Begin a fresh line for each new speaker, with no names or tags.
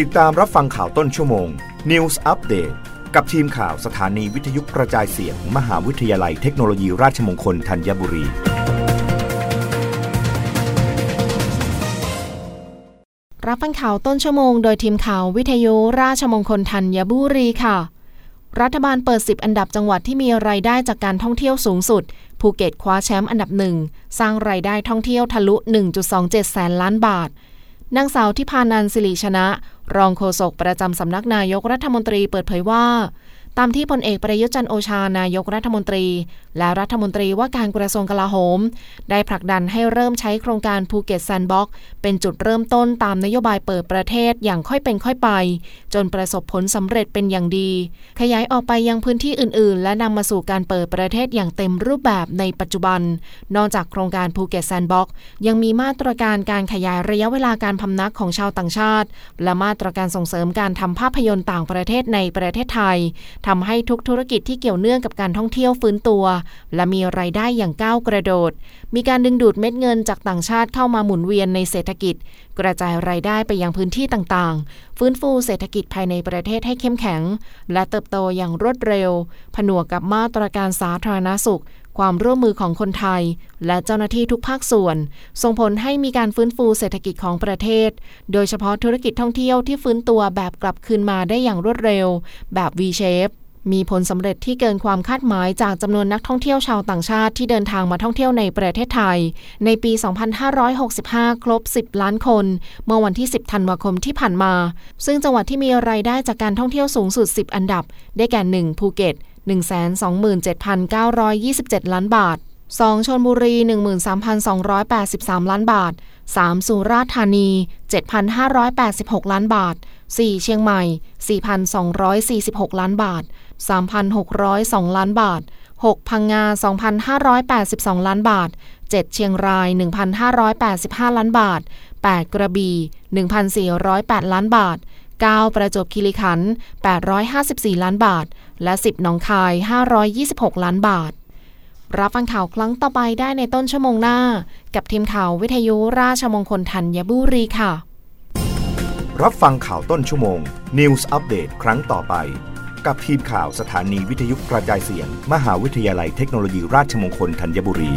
ติดตามรับฟังข่าวต้นชั่วโมง News Update กับทีมข่าวสถานีวิทยุกระจายเสียงมมหาวิทยาลัยเทคโนโลยีราชมงคลธัญบุรี
รับฟังข่าวต้นชั่วโมงโดยทีมข่าววิทยุราชมงคลธัญบุรีค่ะ รัฐบาลเปิด 10 อันดับจังหวัดที่มีรายได้จากการท่องเที่ยวสูงสุด ภูเก็ตคว้าแชมป์อันดับหนึ่งสร้างรายได้ท่องเที่ยวทะลุ 1.27 แสนล้านบาท นางสาวทิพานัน ศิริชนะ รองโฆษกประจำสำนักนายกรัฐมนตรีเปิดเผยว่า ตามที่พลเอกประยุทธ์ จันทร์โอชานายกรัฐมนตรี และรัฐมนตรีว่าการกระทรวงกลาโหม ได้ผลักดันให้เริ่มใช้โครงการภูเก็ตแซนด์บ็อกซ์เป็นจุดเริ่มต้นตามนโยบายเปิดประเทศอย่างค่อยเป็นค่อยไป จนประสบผลสำเร็จเป็นอย่างดี ขยายออกไปยังพื้นที่อื่น ๆ และนำมาสู่การเปิดประเทศอย่างเต็มรูปแบบในปัจจุบัน นอกจากโครงการภูเก็ตแซนด์บ็อกซ์ยังมีมาตรการการขยายระยะเวลาการพำนักของชาวต่างชาติ และมาตรการส่งเสริมการทำภาพยนตร์ต่างประเทศในประเทศไทยทำให้ทุกธุรกิจที่เกี่ยวเนื่องกับการท่องเที่ยวฟื้นตัว และมีรายได้อย่างก้าวกระโดด มีการดึงดูดเม็ดเงินจากต่างชาติเข้ามาหมุนเวียนในเศรษฐกิจ กระจายรายได้ไปยังพื้นที่ต่างๆ ฟื้นฟูเศรษฐกิจภายในประเทศให้เข้มแข็ง และเติบโตอย่างรวดเร็ว ผนวกกับมาตรการสาธารณสุข ความร่วมมือของคนไทย และเจ้าหน้าที่ทุกภาคส่วน ส่งผลให้มีการฟื้นฟูเศรษฐกิจของประเทศ โดยเฉพาะธุรกิจท่องเที่ยวที่ฟื้นตัวแบบกลับคืนมาได้อย่างรวดเร็ว แบบ V-shape มีผลสำเร็จที่เกินความคาดหมายจากจำนวนนักท่องเที่ยวชาวต่างชาติที่เดินทางมาท่องเที่ยวในประเทศไทย ในปี 2565 ครบ 10 ล้านคน เมื่อวันที่ 10 ธันวาคมที่ผ่านมา ซึ่งจังหวัดที่มีรายได้จากการท่องเที่ยวสูงสุด 10 อันดับ ได้แก่ 1 ภูเก็ต 127,927 ล้านบาท 2. ชนบุรี 13,283 ล้านบาท 3. สุราษฎร์ธานี 7,586 ล้านบาท 4. เชียงใหม่ 4,246 ล้านบาท 3,602 ล้านบาท 6. พังงา 2,582 ล้านบาท 7. เชียงราย 1,585 ล้านบาท 8. กระบี่ 1,408 ล้านบาท 9. ประจวบคีรีขันธ์854 ล้านบาท และ 10 หนองคาย 526 ล้านบาท รับฟังข่าวครั้งต่อไปได้ในต้นชั่วโมงหน้า กับทีมข่าววิทยุราชมงคลธัญบุรีค่ะ
รับฟังข่าวต้นชั่วโมง News อัปเดตครั้งต่อไป กับทีมข่าวสถานีวิทยุกระจายเสียง มหาวิทยาลัยเทคโนโลยีราชมงคลธัญบุรี